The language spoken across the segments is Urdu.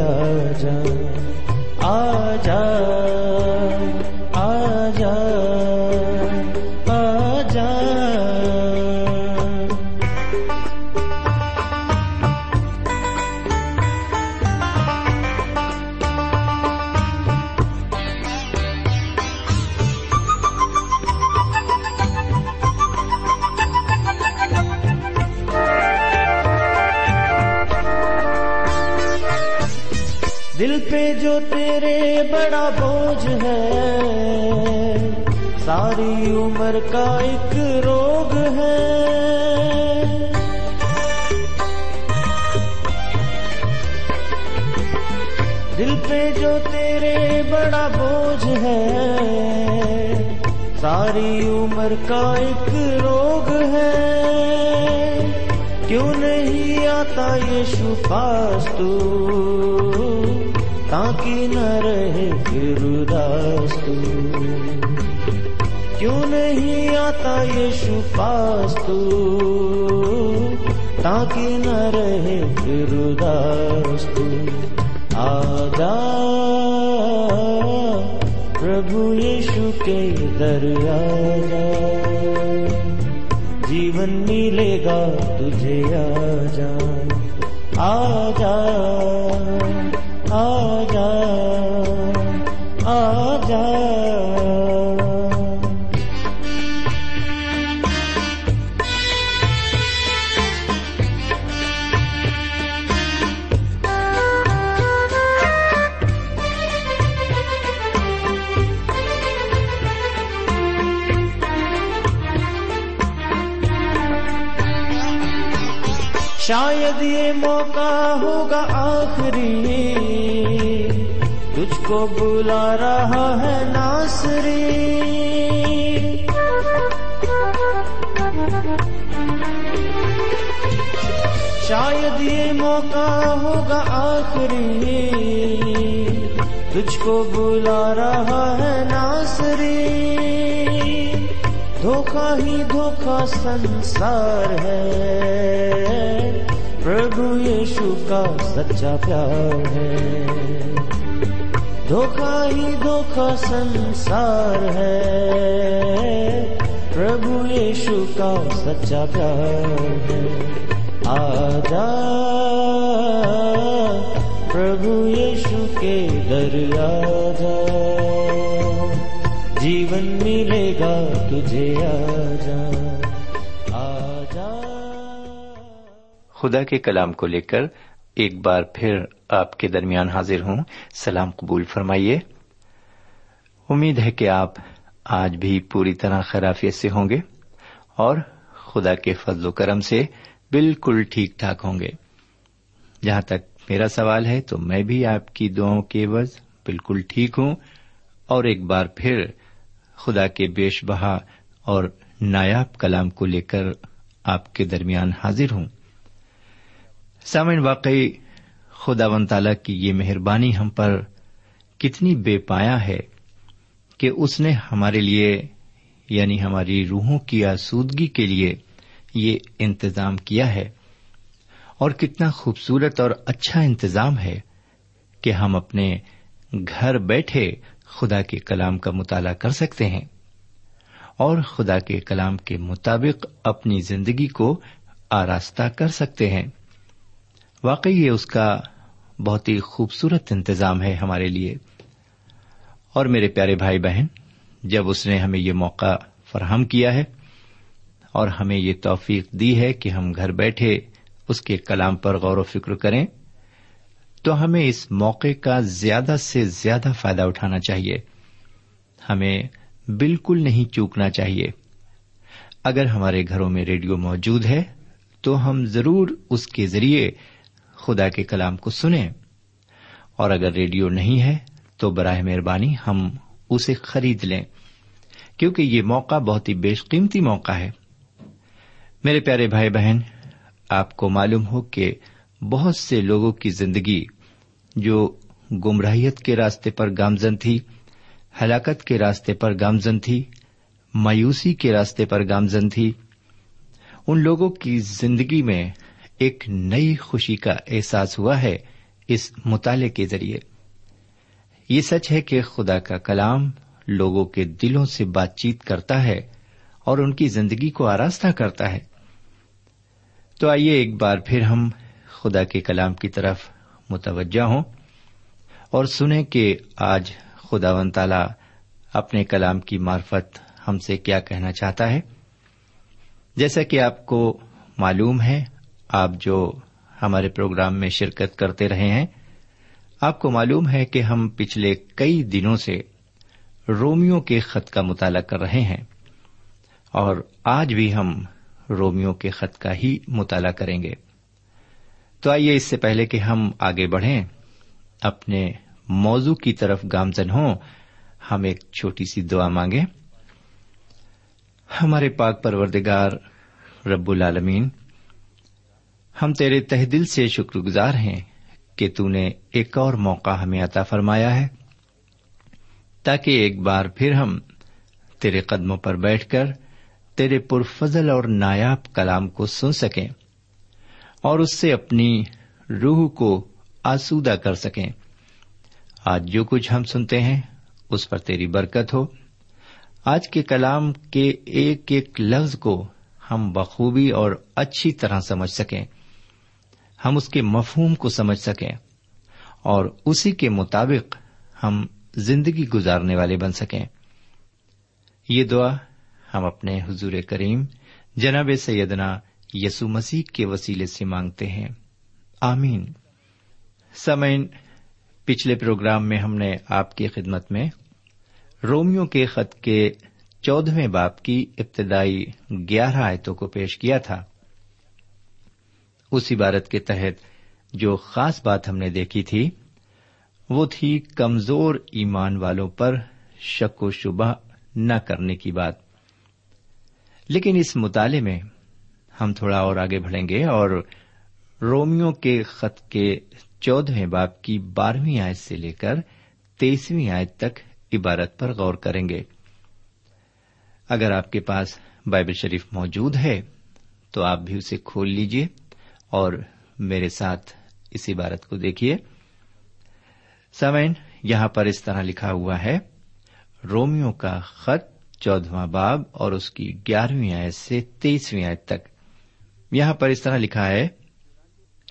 آجا آجا بوجھ ہے۔ ساری عمر کا ایک روگ ہے۔ دل پہ جو تیرے بڑا بوجھ ہے، ساری عمر کا ایک روگ ہے۔ کیوں نہیں آتا یہ پاس تو؟ تاکہ نہ رہے پھر اداس تو کیوں نہیں آتا یہ پاس تو تاکہ نہ رہے پھر اداس تو آجا پربھو یشو کے در آجا جیون ملے گا تجھے آجا آجا آجا آجا۔ شاید یہ موقع ہوگا آخری۔ تجھ کو بلا رہا ہے ناصری۔ شاید یہ موقع ہوگا آخری۔ تجھ کو بلا رہا ہے ناصری۔ دھوکہ ہی دھوکہ سنسار ہے۔ پربھو یشو کا سچا پیار ہے۔ دھوکہ ہی دھوکہ سنسار ہے۔ پربھو یشو کا سچا پیار ہے۔ آجا۔ پربھو یشو کے در آجا جیون ملے گا تجھے آجا۔ آجا۔ خدا کے کلام کو لے کر ایک بار پھر آپ کے درمیان حاضر ہوں۔ سلام قبول فرمائیے۔ امید ہے کہ آپ آج بھی پوری طرح خرافیت سے ہوں گے اور خدا کے فضل و کرم سے بالکل ٹھیک ٹھاک ہوں گے۔ جہاں تک میرا سوال ہے تو میں بھی آپ کی دعاؤں کے عوض بالکل ٹھیک ہوں۔ اور ایک بار پھر خدا کے بیش بہا اور نایاب کلام کو لے کر آپ کے درمیان حاضر ہوں۔ سامن واقعی خدا و تعالی کی یہ مہربانی ہم پر کتنی بے پایا ہے کہ اس نے ہمارے لیے یعنی ہماری روحوں کی آسودگی کے لیے یہ انتظام کیا ہے۔ اور کتنا خوبصورت اور اچھا انتظام ہے کہ ہم اپنے گھر بیٹھے خدا کے کلام کا مطالعہ کر سکتے ہیں اور خدا کے کلام کے مطابق اپنی زندگی کو آراستہ کر سکتے ہیں۔ واقعی یہ اس کا بہت ہی خوبصورت انتظام ہے ہمارے لیے۔ اور میرے پیارے بھائی بہن، جب اس نے ہمیں یہ موقع فراہم کیا ہے اور ہمیں یہ توفیق دی ہے کہ ہم گھر بیٹھے اس کے کلام پر غور و فکر کریں، تو ہمیں اس موقع کا زیادہ سے زیادہ فائدہ اٹھانا چاہیے۔ ہمیں بالکل نہیں چوکنا چاہیے۔ اگر ہمارے گھروں میں ریڈیو موجود ہے، تو ہم ضرور اس کے ذریعے خدا کے کلام کو سنیں۔ اور اگر ریڈیو نہیں ہے، تو براہ مہربانی ہم اسے خرید لیں۔ کیونکہ یہ موقع بہت ہی بیش قیمتی موقع ہے۔ میرے پیارے بھائی بہن، آپ کو معلوم ہو کہ بہت سے لوگوں کی زندگی جو گمراہیت کے راستے پر گامزن تھی، ہلاکت کے راستے پر گامزن تھی، مایوسی کے راستے پر گامزن تھی، ان لوگوں کی زندگی میں ایک نئی خوشی کا احساس ہوا ہے اس مطالعے کے ذریعے۔ یہ سچ ہے کہ خدا کا کلام لوگوں کے دلوں سے بات چیت کرتا ہے اور ان کی زندگی کو آراستہ کرتا ہے۔ تو آئیے ایک بار پھر ہم خدا کے کلام کی طرف متوجہ ہوں اور سنیں کہ آج خدا ون تالا اپنے کلام کی مارفت ہم سے کیا کہنا چاہتا ہے۔ جیسا کہ آپ کو معلوم ہے آپ جو ہمارے پروگرام میں شرکت کرتے رہے ہیں، آپ کو معلوم ہے کہ ہم پچھلے کئی دنوں سے رومیو کے خط کا مطالعہ کر رہے ہیں، اور آج بھی ہم رومیو کے خط کا ہی مطالعہ کریں گے۔ تو آئیے اس سے پہلے کہ ہم آگے بڑھیں، اپنے موضوع کی طرف گامزن ہوں، ہم ایک چھوٹی سی دعا مانگے ہمارے پاک پروردگار رب العالمین ہم تیرے تہ دل سے شکر گزار ہیں کہ تو نے ایک اور موقع ہمیں عطا فرمایا ہے، تاکہ ایک بار پھر ہم تیرے قدموں پر بیٹھ کر تیرے پرفضل اور نایاب کلام کو سن سکیں اور اس سے اپنی روح کو آسودہ کر سکیں۔ آج جو کچھ ہم سنتے ہیں، اس پر تیری برکت ہو۔ آج کے کلام کے ایک ایک لفظ کو ہم بخوبی اور اچھی طرح سمجھ سکیں۔ ہم اس کے مفہوم کو سمجھ سکیں اور اسی کے مطابق ہم زندگی گزارنے والے بن سکیں۔ یہ دعا ہم اپنے حضور کریم جناب سیدنا یسو مسیح کے وسیلے سے مانگتے ہیں۔ آمین۔ سمعین پچھلے پروگرام میں ہم نے آپ کی خدمت میں رومیو کے خط کے چودہویں باپ کی ابتدائی گیارہ آیتوں کو پیش کیا تھا۔ اس عبارت کے تحت جو خاص بات ہم نے دیکھی تھی، وہ تھی کمزور ایمان والوں پر شک و شبہ نہ کرنے کی بات۔ لیکن اس مطالعے میں ہم تھوڑا اور آگے بڑھیں گے اور رومیو کے خط کے چودہویں باپ کی بارہویں آیت سے لے کر تیسویں آیت تک عبارت پر غور کریں گے۔ اگر آپ کے پاس بائبل شریف موجود ہے، تو آپ بھی اسے کھول لیجیے اور میرے ساتھ اس عبارت کو دیکھیے۔ سوین یہاں پر اس طرح لکھا ہوا ہے رومیو کا خط چودواں باب اور اس کی گیارہویں آیت سے تیسویں آیت تک۔ یہاں پر اس طرح لکھا ہے،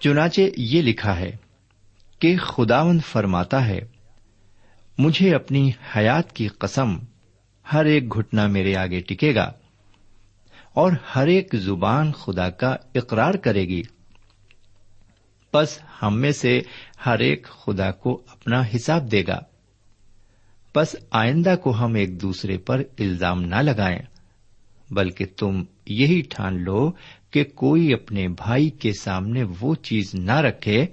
چنانچہ یہ لکھا ہے کہ خداون فرماتا ہے، مجھے اپنی حیات کی قسم ہر ایک گھٹنا میرے آگے ٹکے گا اور ہر ایک زبان خدا کا اقرار کرے گی۔ بس ہم میں سے ہر ایک خدا کو اپنا حساب دے گا۔ بس آئندہ کو ہم ایک دوسرے پر الزام نہ لگائیں، بلکہ تم یہی ٹھان لو کہ کوئی اپنے بھائی کے سامنے وہ چیز نہ رکھے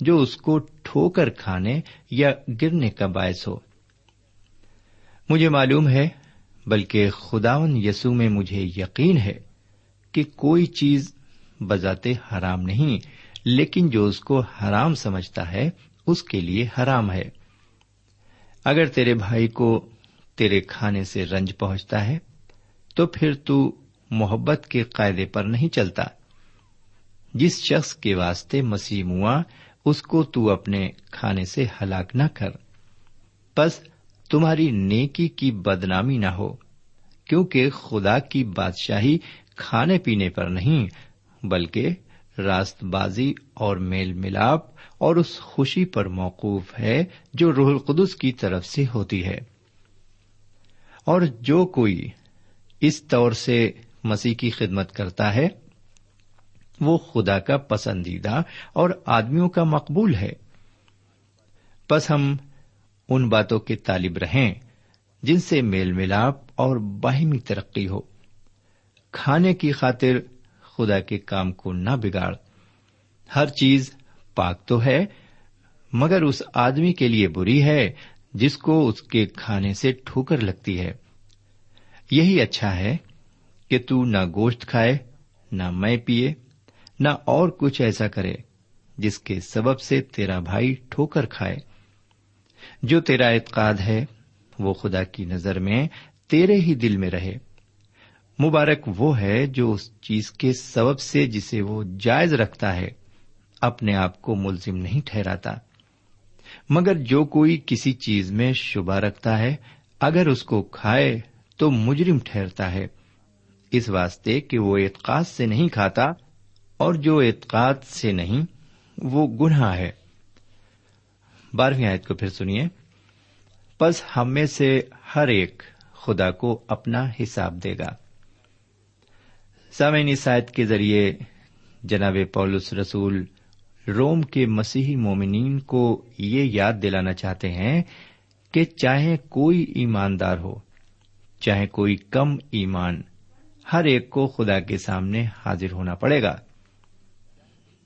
جو اس کو ٹھوکر کھانے یا گرنے کا باعث ہو۔ مجھے معلوم ہے، بلکہ خداون یسو میں مجھے یقین ہے کہ کوئی چیز بذات حرام نہیں لیکن جو اس کو حرام سمجھتا ہے، اس کے لیے حرام ہے۔ اگر تیرے بھائی کو تیرے کھانے سے رنج پہنچتا ہے، تو پھر تو محبت کے قاعدے پر نہیں چلتا۔ جس شخص کے واسطے مسیح موا اس کو تو اپنے کھانے سے ہلاک نہ کر۔ بس تمہاری نیکی کی بدنامی نہ ہو، کیونکہ خدا کی بادشاہی کھانے پینے پر نہیں، بلکہ راست بازی اور میل ملاپ اور اس خوشی پر موقوف ہے جو روح القدس کی طرف سے ہوتی ہے۔ اور جو کوئی اس طور سے مسیح کی خدمت کرتا ہے، وہ خدا کا پسندیدہ اور آدمیوں کا مقبول ہے۔ بس ہم ان باتوں کے طالب رہیں جن سے میل ملاپ اور باہمی ترقی ہو۔ کھانے کی خاطر خدا کے کام کو نہ بگاڑ۔ ہر چیز پاک تو ہے، مگر اس آدمی کے لیے بری ہے، جس کو اس کے کھانے سے ٹھوکر لگتی ہے۔ یہی اچھا ہے کہ تو نہ گوشت کھائے، نہ میں پیے، نہ اور کچھ ایسا کرے، جس کے سبب سے تیرا بھائی ٹھوکر کھائے۔ جو تیرا اعتقاد ہے، وہ خدا کی نظر میں تیرے ہی دل میں رہے۔ مبارک وہ ہے جو اس چیز کے سبب سے جسے وہ جائز رکھتا ہے، اپنے آپ کو ملزم نہیں ٹھہراتا۔ مگر جو کوئی کسی چیز میں شبہ رکھتا ہے، اگر اس کو کھائے تو مجرم ٹھہرتا ہے۔ اس واسطے کہ وہ اعتقاد سے نہیں کھاتا اور جو اعتقاد سے نہیں، وہ گناہ ہے۔ بارہویں آیت کو پھر سنیے۔ بس ہم میں سے ہر ایک خدا کو اپنا حساب دے گا۔ سامعین آیت کے ذریعے جناب پولس رسول روم کے مسیحی مومنین کو یہ یاد دلانا چاہتے ہیں کہ چاہے کوئی ایماندار ہو، چاہے کوئی کم ایمان، ہر ایک کو خدا کے سامنے حاضر ہونا پڑے گا۔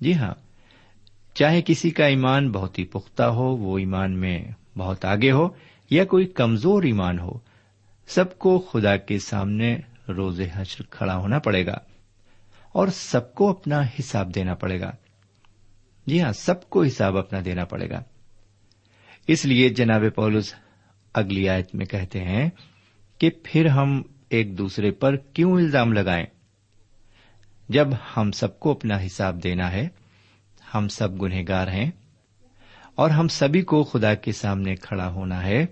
جی ہاں چاہے کسی کا ایمان بہت ہی پختہ ہو، وہ ایمان میں بہت آگے ہو، یا کوئی کمزور ایمان ہو، سب کو خدا کے سامنے روز حشر کھڑا ہونا پڑے گا اور سب کو اپنا حساب دینا پڑے گا۔ جی ہاں سب کو حساب اپنا دینا پڑے گا۔ اس لیے جناب پولس اگلی آیت میں کہتے ہیں کہ پھر ہم ایک دوسرے پر کیوں الزام لگائیں؟ جب ہم سب کو اپنا حساب دینا ہے، ہم سب گنہگار ہیں اور ہم سبھی کو خدا کے سامنے کھڑا ہونا ہے،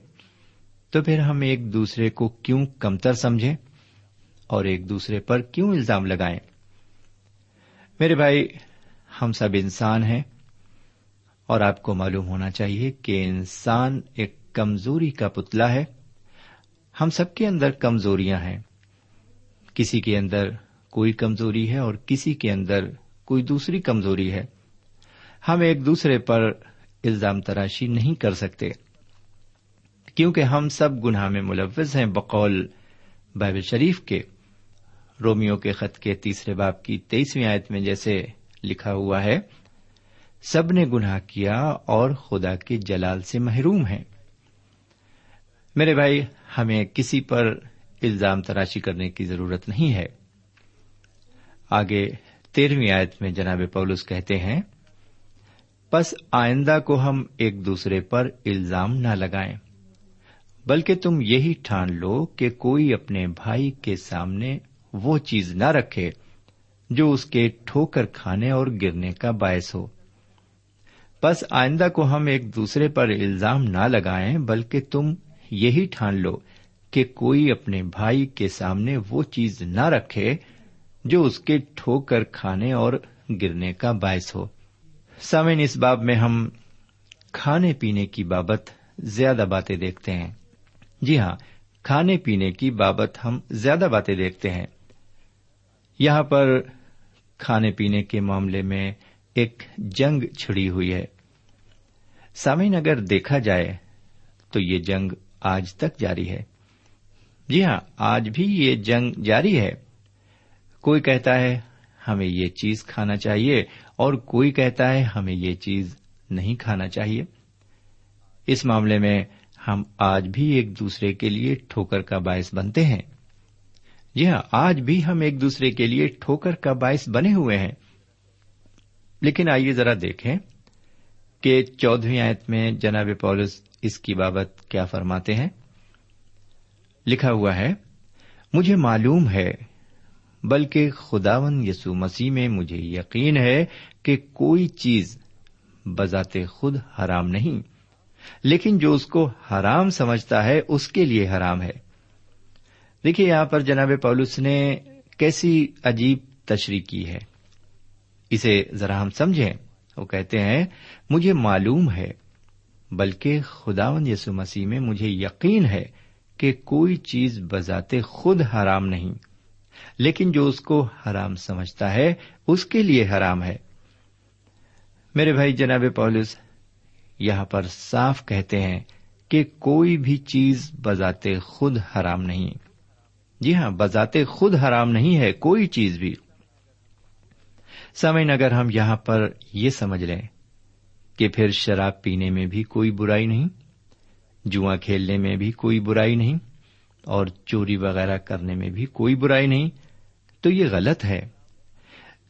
تو پھر ہم ایک دوسرے کو کیوں کمتر سمجھیں؟ اور ایک دوسرے پر کیوں الزام لگائیں؟ میرے بھائی، ہم سب انسان ہیں اور آپ کو معلوم ہونا چاہیے کہ انسان ایک کمزوری کا پتلا ہے۔ ہم سب کے اندر کمزوریاں ہیں۔ کسی کے اندر کوئی کمزوری ہے اور کسی کے اندر کوئی دوسری کمزوری ہے۔ ہم ایک دوسرے پر الزام تراشی نہیں کر سکتے۔ کیونکہ ہم سب گناہ میں ملوث ہیں بقول بائبل شریف کے۔ رومیو کے خط کے تیسرے باپ کی تیئیسویں آیت میں جیسے لکھا ہوا ہے، سب نے گناہ کیا اور خدا کے جلال سے محروم ہیں۔ میرے بھائی، ہمیں کسی پر الزام تراشی کرنے کی ضرورت نہیں ہے۔ آگے تیرہویں آیت میں جناب پولس کہتے ہیں بس آئندہ کو ہم ایک دوسرے پر الزام نہ لگائیں، بلکہ تم یہی ٹھان لو کہ کوئی اپنے بھائی کے سامنے وہ چیز نہ رکھے جو اس کے ٹھوکر کھانے اور گرنے کا باعث ہو۔ بس آئندہ کو ہم ایک دوسرے پر الزام نہ لگائیں، بلکہ تم یہی ٹھان لو کہ کوئی اپنے بھائی کے سامنے وہ چیز نہ رکھے جو اس کے ٹھوکر کھانے اور گرنے کا باعث ہو۔ سامن اس باب میں ہم کھانے پینے کی بابت زیادہ باتیں دیکھتے ہیں۔ جی ہاں کھانے پینے کی بابت ہم زیادہ باتیں دیکھتے ہیں۔ یہاں پر کھانے پینے کے معاملے میں ایک جنگ چھڑی ہوئی ہے۔ سامعین، اگر دیکھا جائے تو یہ جنگ آج تک جاری ہے۔ جی ہاں آج بھی یہ جنگ جاری ہے۔ کوئی کہتا ہے، ہمیں یہ چیز کھانا چاہیے، اور کوئی کہتا ہے، ہمیں یہ چیز نہیں کھانا چاہیے۔ اس معاملے میں ہم آج بھی ایک دوسرے کے لیے ٹھوکر کا باعث بنتے ہیں۔ جی ہاں آج بھی ہم ایک دوسرے کے لیے ٹھوکر کا باعث بنے ہوئے ہیں۔ لیکن آئیے ذرا دیکھیں کہ چودہویں آیت میں جناب پولس اس کی بابت کیا فرماتے ہیں۔ لکھا ہوا ہے، مجھے معلوم ہے، بلکہ خداون یسو مسیح میں مجھے یقین ہے کہ کوئی چیز بذات خود حرام نہیں، لیکن جو اس کو حرام سمجھتا ہے، اس کے لیے حرام ہے۔ دیکھیے یہاں پر جناب پولس نے کیسی عجیب تشریح کی ہے۔ اسے ذرا ہم سمجھیں۔ وہ کہتے ہیں، مجھے معلوم ہے، بلکہ خداون یسو مسیح میں مجھے یقین ہے کہ کوئی چیز بذات خود حرام نہیں، لیکن جو اس کو حرام سمجھتا ہے، اس کے لیے حرام ہے۔ میرے بھائی جناب پولس، یہاں پر صاف کہتے ہیں کہ کوئی بھی چیز بذات خود حرام نہیں۔ جی ہاں بذات خود حرام نہیں ہے، کوئی چیز بھی۔ سمعن اگر ہم یہاں پر یہ سمجھ لیں کہ پھر شراب پینے میں بھی کوئی برائی نہیں جوا کھیلنے میں بھی کوئی برائی نہیں، اور چوری وغیرہ کرنے میں بھی کوئی برائی نہیں، تو یہ غلط ہے۔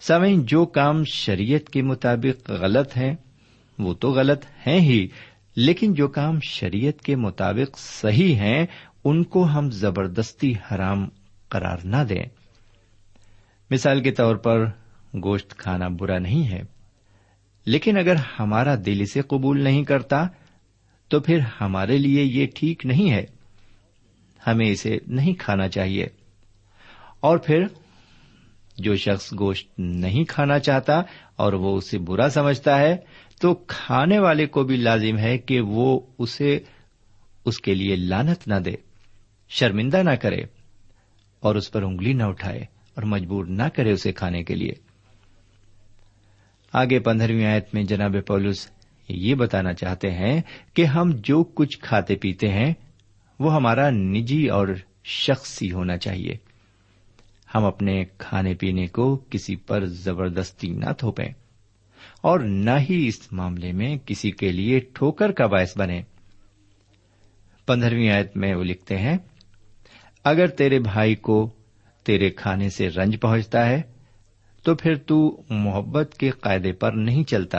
سمعین جو کام شریعت کے مطابق غلط ہے وہ تو غلط ہیں ہی، لیکن جو کام شریعت کے مطابق صحیح ہیں ان کو ہم زبردستی حرام قرار نہ دیں۔ مثال کے طور پر، گوشت کھانا برا نہیں ہے، لیکن اگر ہمارا دل اسے قبول نہیں کرتا، تو پھر ہمارے لیے یہ ٹھیک نہیں ہے۔ ہمیں اسے نہیں کھانا چاہیے۔ اور پھر، جو شخص گوشت نہیں کھانا چاہتا اور وہ اسے برا سمجھتا ہے، تو کھانے والے کو بھی لازم ہے کہ وہ اسے، اس کے لیے لانت نہ دے۔ شرمندہ نہ کرے اور اس پر انگلی نہ اٹھائے اور مجبور نہ کرے اسے کھانے کے لیے۔ آگے پندرہویں آیت میں جناب پولس یہ بتانا چاہتے ہیں کہ ہم جو کچھ کھاتے پیتے ہیں، وہ ہمارا نجی اور شخصی ہونا چاہیے۔ ہم اپنے کھانے پینے کو کسی پر زبردستی نہ تھوپیں اور نہ ہی اس معاملے میں کسی کے لیے ٹھوکر کا باعث بنے پندرہویں آیت میں وہ لکھتے ہیں اگر تیرے بھائی کو تیرے کھانے سے رنج پہنچتا ہے، تو پھر تو محبت کے قاعدے پر نہیں چلتا۔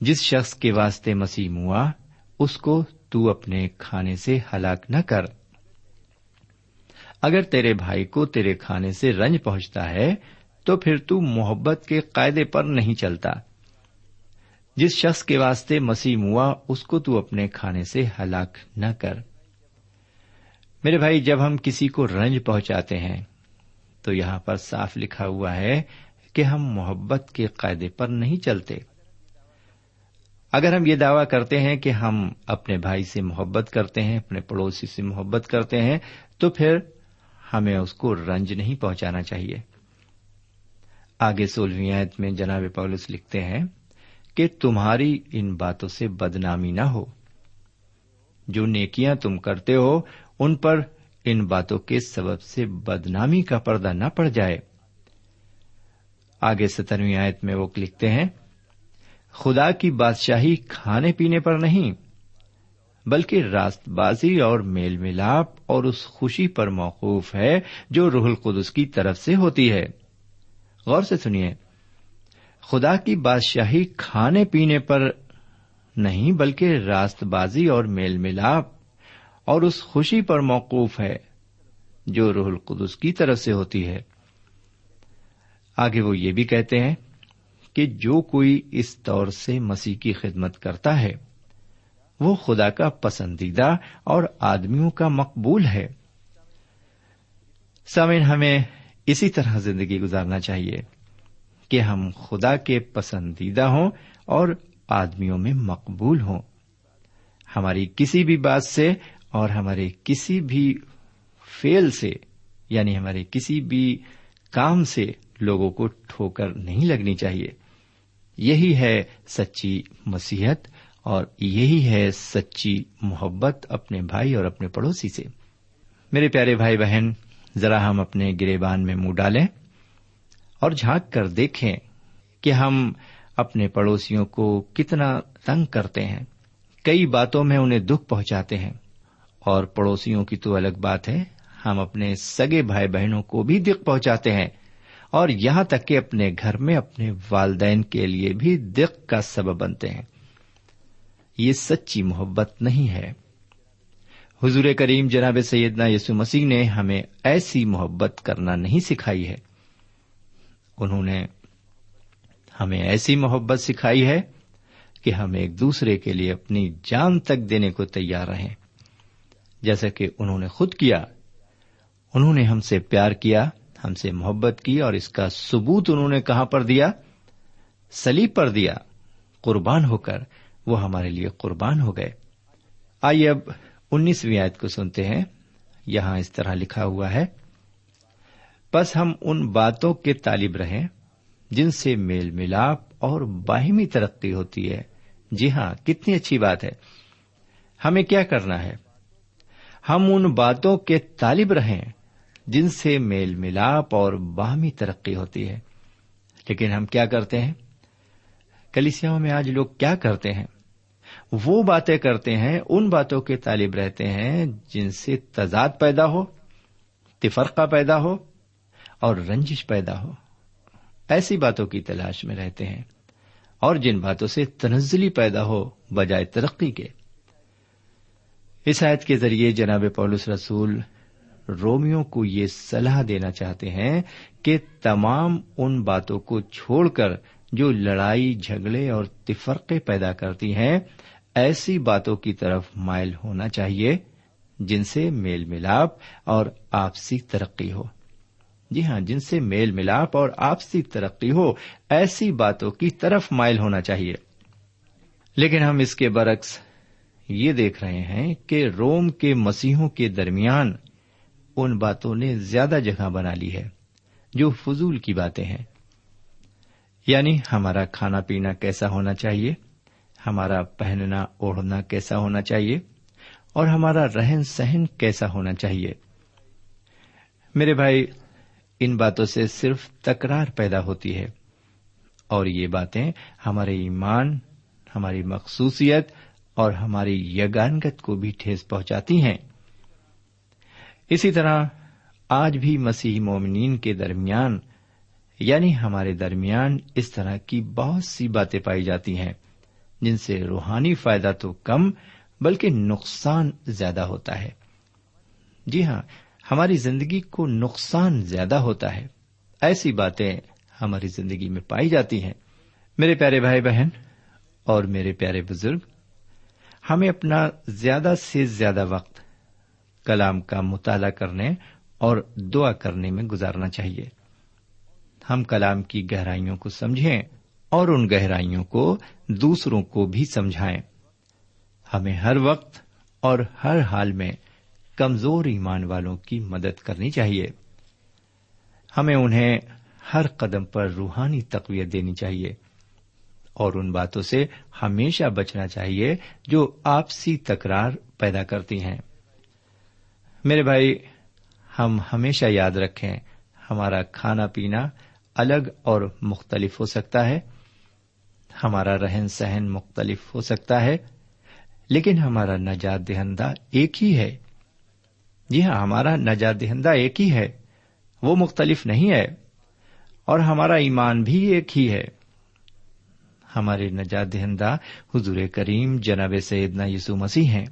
جس شخص کے واسطے مسیح ہوا، اس کو تو اپنے کھانے سے ہلاک نہ کر۔ اگر تیرے بھائی کو تیرے کھانے سے رنج پہنچتا ہے، تو پھر تو محبت کے قاعدے پر نہیں چلتا۔ جس شخص کے واسطے مسیح ہوا، اس کو تو اپنے کھانے سے ہلاک نہ کر۔ میرے بھائی، جب ہم کسی کو رنج پہنچاتے ہیں، تو یہاں پر صاف لکھا ہوا ہے کہ ہم محبت کے قاعدے پر نہیں چلتے۔ اگر ہم یہ دعوی کرتے ہیں کہ ہم اپنے بھائی سے محبت کرتے ہیں، اپنے پڑوسی سے محبت کرتے ہیں، تو پھر ہمیں اس کو رنج نہیں پہنچانا چاہیے۔ آگے سولہویں آیت میں جناب پولس لکھتے ہیں کہ تمہاری ان باتوں سے بدنامی نہ ہو۔ جو نیکیاں تم کرتے ہو ان پر ان باتوں کے سبب سے بدنامی کا پردہ نہ پڑ جائے۔ آگے سترویں آیت میں وہ لکھتے ہیں، خدا کی بادشاہی کھانے پینے پر نہیں، بلکہ راست بازی اور میل ملاپ اور اس خوشی پر موقوف ہے جو روح القدس کی طرف سے ہوتی ہے۔ غور سے سنیے، خدا کی بادشاہی کھانے پینے پر نہیں، بلکہ راست بازی اور میل ملاپ اور اس خوشی پر موقوف ہے جو روح القدس کی طرف سے ہوتی ہے۔ آگے وہ یہ بھی کہتے ہیں کہ جو کوئی اس طور سے مسیح کی خدمت کرتا ہے، وہ خدا کا پسندیدہ اور آدمیوں کا مقبول ہے۔ سمن ہمیں اسی طرح زندگی گزارنا چاہیے کہ ہم خدا کے پسندیدہ ہوں اور آدمیوں میں مقبول ہوں۔ ہماری کسی بھی بات سے اور ہمارے کسی بھی فیل سے یعنی ہمارے کسی بھی کام سے لوگوں کو ٹھوکر نہیں لگنی چاہیے۔ یہی ہے سچی مسیحت اور یہی ہے سچی محبت اپنے بھائی اور اپنے پڑوسی سے۔ میرے پیارے بھائی بہن، ذرا ہم اپنے گریبان میں منہ ڈالیں اور جھانک کر دیکھیں کہ ہم اپنے پڑوسیوں کو کتنا تنگ کرتے ہیں۔ کئی باتوں میں انہیں دکھ پہنچاتے ہیں۔ اور پڑوسیوں کی تو الگ بات ہے، ہم اپنے سگے بھائی بہنوں کو بھی دکھ پہنچاتے ہیں اور یہاں تک کہ اپنے گھر میں اپنے والدین کے لیے بھی دکھ کا سبب بنتے ہیں۔ یہ سچی محبت نہیں ہے۔ حضور کریم جناب سیدنا یسو مسیح نے ہمیں ایسی محبت کرنا نہیں سکھائی ہے۔ انہوں نے ہمیں ایسی محبت سکھائی ہے کہ ہم ایک دوسرے کے لیے اپنی جان تک دینے کو تیار رہیں۔ جیسا کہ انہوں نے خود کیا۔ انہوں نے ہم سے پیار کیا، ہم سے محبت کی اور اس کا ثبوت انہوں نے کہاں پر دیا؟ سلیب پر دیا۔ قربان ہو کر وہ ہمارے لیے قربان ہو گئے۔ آئیے اب انیسویں آیت کو سنتے ہیں۔ یہاں اس طرح لکھا ہوا ہے بس ہم ان باتوں کے طالب رہیں جن سے میل ملاپ اور باہمی ترقی ہوتی ہے۔ جی ہاں کتنی اچھی بات ہے۔ ہمیں کیا کرنا ہے؟ ہم ان باتوں کے طالب رہیں جن سے میل ملاپ اور باہمی ترقی ہوتی ہے۔ لیکن ہم کیا کرتے ہیں؟ کلیسیاں میں آج لوگ کیا کرتے ہیں؟ وہ باتیں کرتے ہیں، ان باتوں کے طالب رہتے ہیں جن سے تضاد پیدا ہو، تفرقہ پیدا ہو اور رنجش پیدا ہو۔ ایسی باتوں کی تلاش میں رہتے ہیں اور جن باتوں سے تنزلی پیدا ہو بجائے ترقی کے۔ اس آیت کے ذریعے جناب پولس رسول رومیو کو یہ صلاح دینا چاہتے ہیں کہ تمام ان باتوں کو چھوڑ کر جو لڑائی، جھگڑے اور تفرقے پیدا کرتی ہیں، ایسی باتوں کی طرف مائل ہونا چاہیے، جن سے میل ملاپ اور آپسی ترقی ہو۔ جی ہاں جن سے میل ملاپ اور آپسی ترقی ہو، ایسی باتوں کی طرف مائل ہونا چاہیے۔ لیکن ہم اس کے برعکس یہ دیکھ رہے ہیں کہ روم کے مسیحوں کے درمیان ان باتوں نے زیادہ جگہ بنا لی ہے، جو فضول کی باتیں ہیں۔ یعنی ہمارا کھانا پینا کیسا ہونا چاہیے، ہمارا پہننا اوڑھنا کیسا ہونا چاہیے، اور ہمارا رہن سہن کیسا ہونا چاہیے۔ میرے بھائی، ان باتوں سے صرف تکرار پیدا ہوتی ہے، اور یہ باتیں ہمارے ایمان، ہماری مخصوصیت اور ہماری یگانگت کو بھی ٹھیس پہنچاتی ہیں۔ اسی طرح آج بھی مسیح مومنین کے درمیان یعنی ہمارے درمیان اس طرح کی بہت سی باتیں پائی جاتی ہیں، جن سے روحانی فائدہ تو کم بلکہ نقصان زیادہ ہوتا ہے۔ جی ہاں ہماری زندگی کو نقصان زیادہ ہوتا ہے۔ ایسی باتیں ہماری زندگی میں پائی جاتی ہیں۔ میرے پیارے بھائی بہن اور میرے پیارے بزرگ ہمیں اپنا زیادہ سے زیادہ وقت کلام کا مطالعہ کرنے اور دعا کرنے میں گزارنا چاہیے۔ ہم کلام کی گہرائیوں کو سمجھیں اور ان گہرائیوں کو دوسروں کو بھی سمجھائیں۔ ہمیں ہر وقت اور ہر حال میں کمزور ایمان والوں کی مدد کرنی چاہیے۔ ہمیں انہیں ہر قدم پر روحانی تقویت دینی چاہیے۔ اور ان باتوں سے ہمیشہ بچنا چاہیے جو آپسی تکرار پیدا کرتی ہیں۔ میرے بھائی، ہم ہمیشہ یاد رکھیں، ہمارا کھانا پینا الگ اور مختلف ہو سکتا ہے، ہمارا رہن سہن مختلف ہو سکتا ہے، لیکن ہمارا نجات دہندہ ایک ہی ہے۔ جی ہاں ہمارا نجات دہندہ ایک ہی ہے، وہ مختلف نہیں ہے، اور ہمارا ایمان بھی ایک ہی ہے۔ ہمارے نجات دہندہ حضور کریم جناب سیدنا یسو مسیح ہیں۔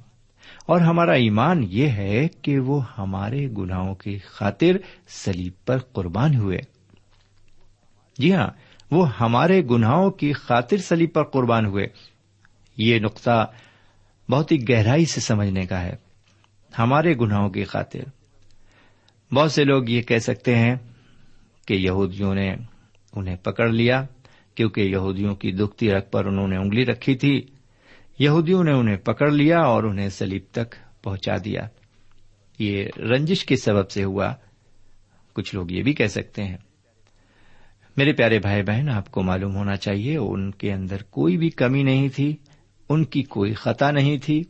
اور ہمارا ایمان یہ ہے کہ وہ ہمارے گناہوں کی خاطر سلیب پر قربان ہوئے۔ جی ہاں وہ ہمارے گناہوں کی خاطر سلیب پر قربان ہوئے۔ یہ نقطہ بہت ہی گہرائی سے سمجھنے کا ہے۔ ہمارے گناہوں کی خاطر۔ بہت سے لوگ یہ کہہ سکتے ہیں کہ یہودیوں نے انہیں پکڑ لیا۔ کیونکہ یہودیوں کی دکھتی رکھ پر انہوں نے انگلی رکھی تھی۔ یہودیوں نے انہیں پکڑ لیا اور انہیں سلیب تک پہنچا دیا۔ یہ رنجش کے سبب سے ہوا۔ کچھ لوگ یہ بھی کہہ سکتے ہیں۔ میرے پیارے بھائی بہن، آپ کو معلوم ہونا چاہیے، ان کے اندر کوئی بھی کمی نہیں تھی، ان کی کوئی خطا نہیں تھی،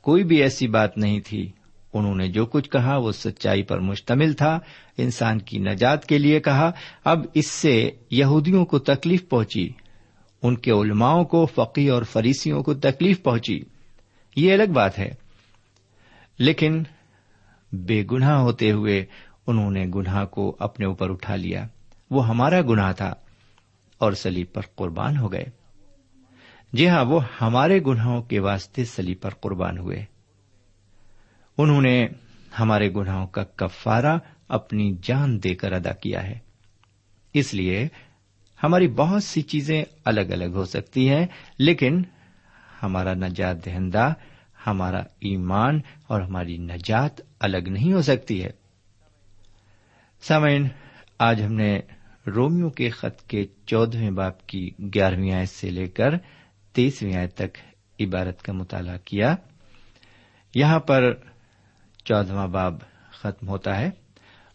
کوئی بھی ایسی بات نہیں تھی۔ انہوں نے جو کچھ کہا وہ سچائی پر مشتمل تھا۔ انسان کی نجات کے لیے کہا، اب اس سے یہودیوں کو تکلیف پہنچی، ان کے علماؤں کو فقی اور فریسیوں کو تکلیف پہنچی۔ یہ الگ بات ہے۔ لیکن بے گناہ ہوتے ہوئے انہوں نے گناہ کو اپنے اوپر اٹھا لیا۔ وہ ہمارا گناہ تھا اور سلیب پر قربان ہو گئے۔ جی ہاں وہ ہمارے گناہوں کے واسطے سلیب پر قربان ہوئے۔ انہوں نے ہمارے گناہوں کا کفارہ اپنی جان دے کر ادا کیا ہے۔ اس لیے ہماری بہت سی چیزیں الگ الگ ہو سکتی ہیں، لیکن ہمارا نجات دہندہ، ہمارا ایمان اور ہماری نجات الگ نہیں ہو سکتی ہے۔ سامعین، آج ہم نے رومیو کے خط کے چودہویں باپ کی گیارہویں آیت سے لے کر تیسویں آیت تک عبارت کا مطالعہ کیا۔ یہاں پر چودہواں باب ختم ہوتا ہے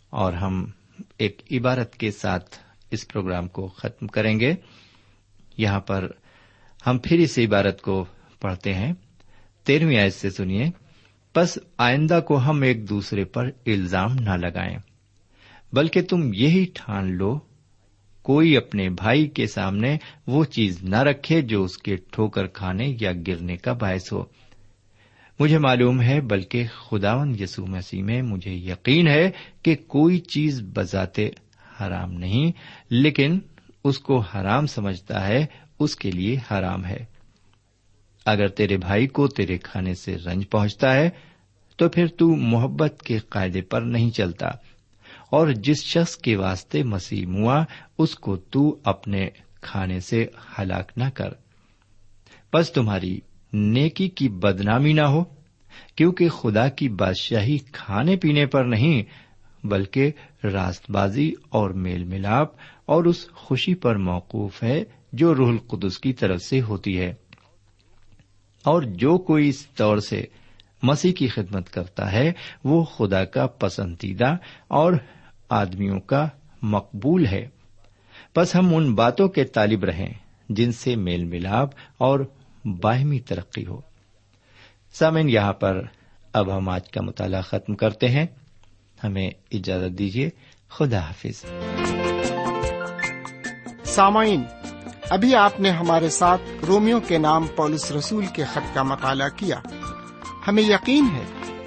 اور ہم ایک عبارت کے ساتھ اس پروگرام کو ختم کریں گے۔ یہاں پر ہم پھر اس عبارت کو پڑھتے ہیں۔ تیرہویں آیت سے سنیے۔ بس آئندہ کو ہم ایک دوسرے پر الزام نہ لگائیں، بلکہ تم یہی ٹھان لو، کوئی اپنے بھائی کے سامنے وہ چیز نہ رکھے جو اس کے ٹھوکر کھانے یا گرنے کا باعث ہو۔ مجھے معلوم ہے، بلکہ خداون یسو مسیح میں مجھے یقین ہے کہ کوئی چیز بذاتے حرام نہیں، لیکن اس کو حرام سمجھتا ہے، اس کے لیے حرام ہے۔ اگر تیرے بھائی کو تیرے کھانے سے رنج پہنچتا ہے، تو پھر تو محبت کے قاعدے پر نہیں چلتا۔ اور جس شخص کے واسطے مسیح موا اس کو تو اپنے کھانے سے ہلاک نہ کر۔ بس تمہاری نیکی کی بدنامی نہ ہو، کیونکہ خدا کی بادشاہی کھانے پینے پر نہیں، بلکہ راست بازی اور میل ملاپ اور اس خوشی پر موقوف ہے جو روح القدس کی طرف سے ہوتی ہے۔ اور جو کوئی اس طور سے مسیح کی خدمت کرتا ہے، وہ خدا کا پسندیدہ اور آدمیوں کا مقبول ہے۔ بس ہم ان باتوں کے طالب رہیں، جن سے میل ملاپ اور باہمی ترقی ہو۔ سامن یہاں پر اب ہم آج کا مطالعہ ختم کرتے ہیں۔ ہمیں اجازت دیجیے خدا حافظ۔ سامعین، ابھی آپ نے ہمارے ساتھ رومیو کے نام پولس رسول کے خط کا مطالعہ کیا۔ ہمیں یقین ہے،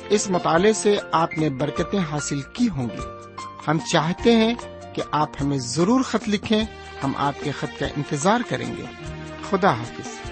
اس مطالعے سے آپ نے برکتیں حاصل کی ہوں گی۔ ہم چاہتے ہیں کہ آپ ہمیں ضرور خط لکھیں، ہم آپ کے خط کا انتظار کریں گے۔ خدا حافظ۔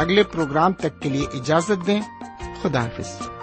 اگلے پروگرام تک کے لیے اجازت دیں۔ خدا حافظ۔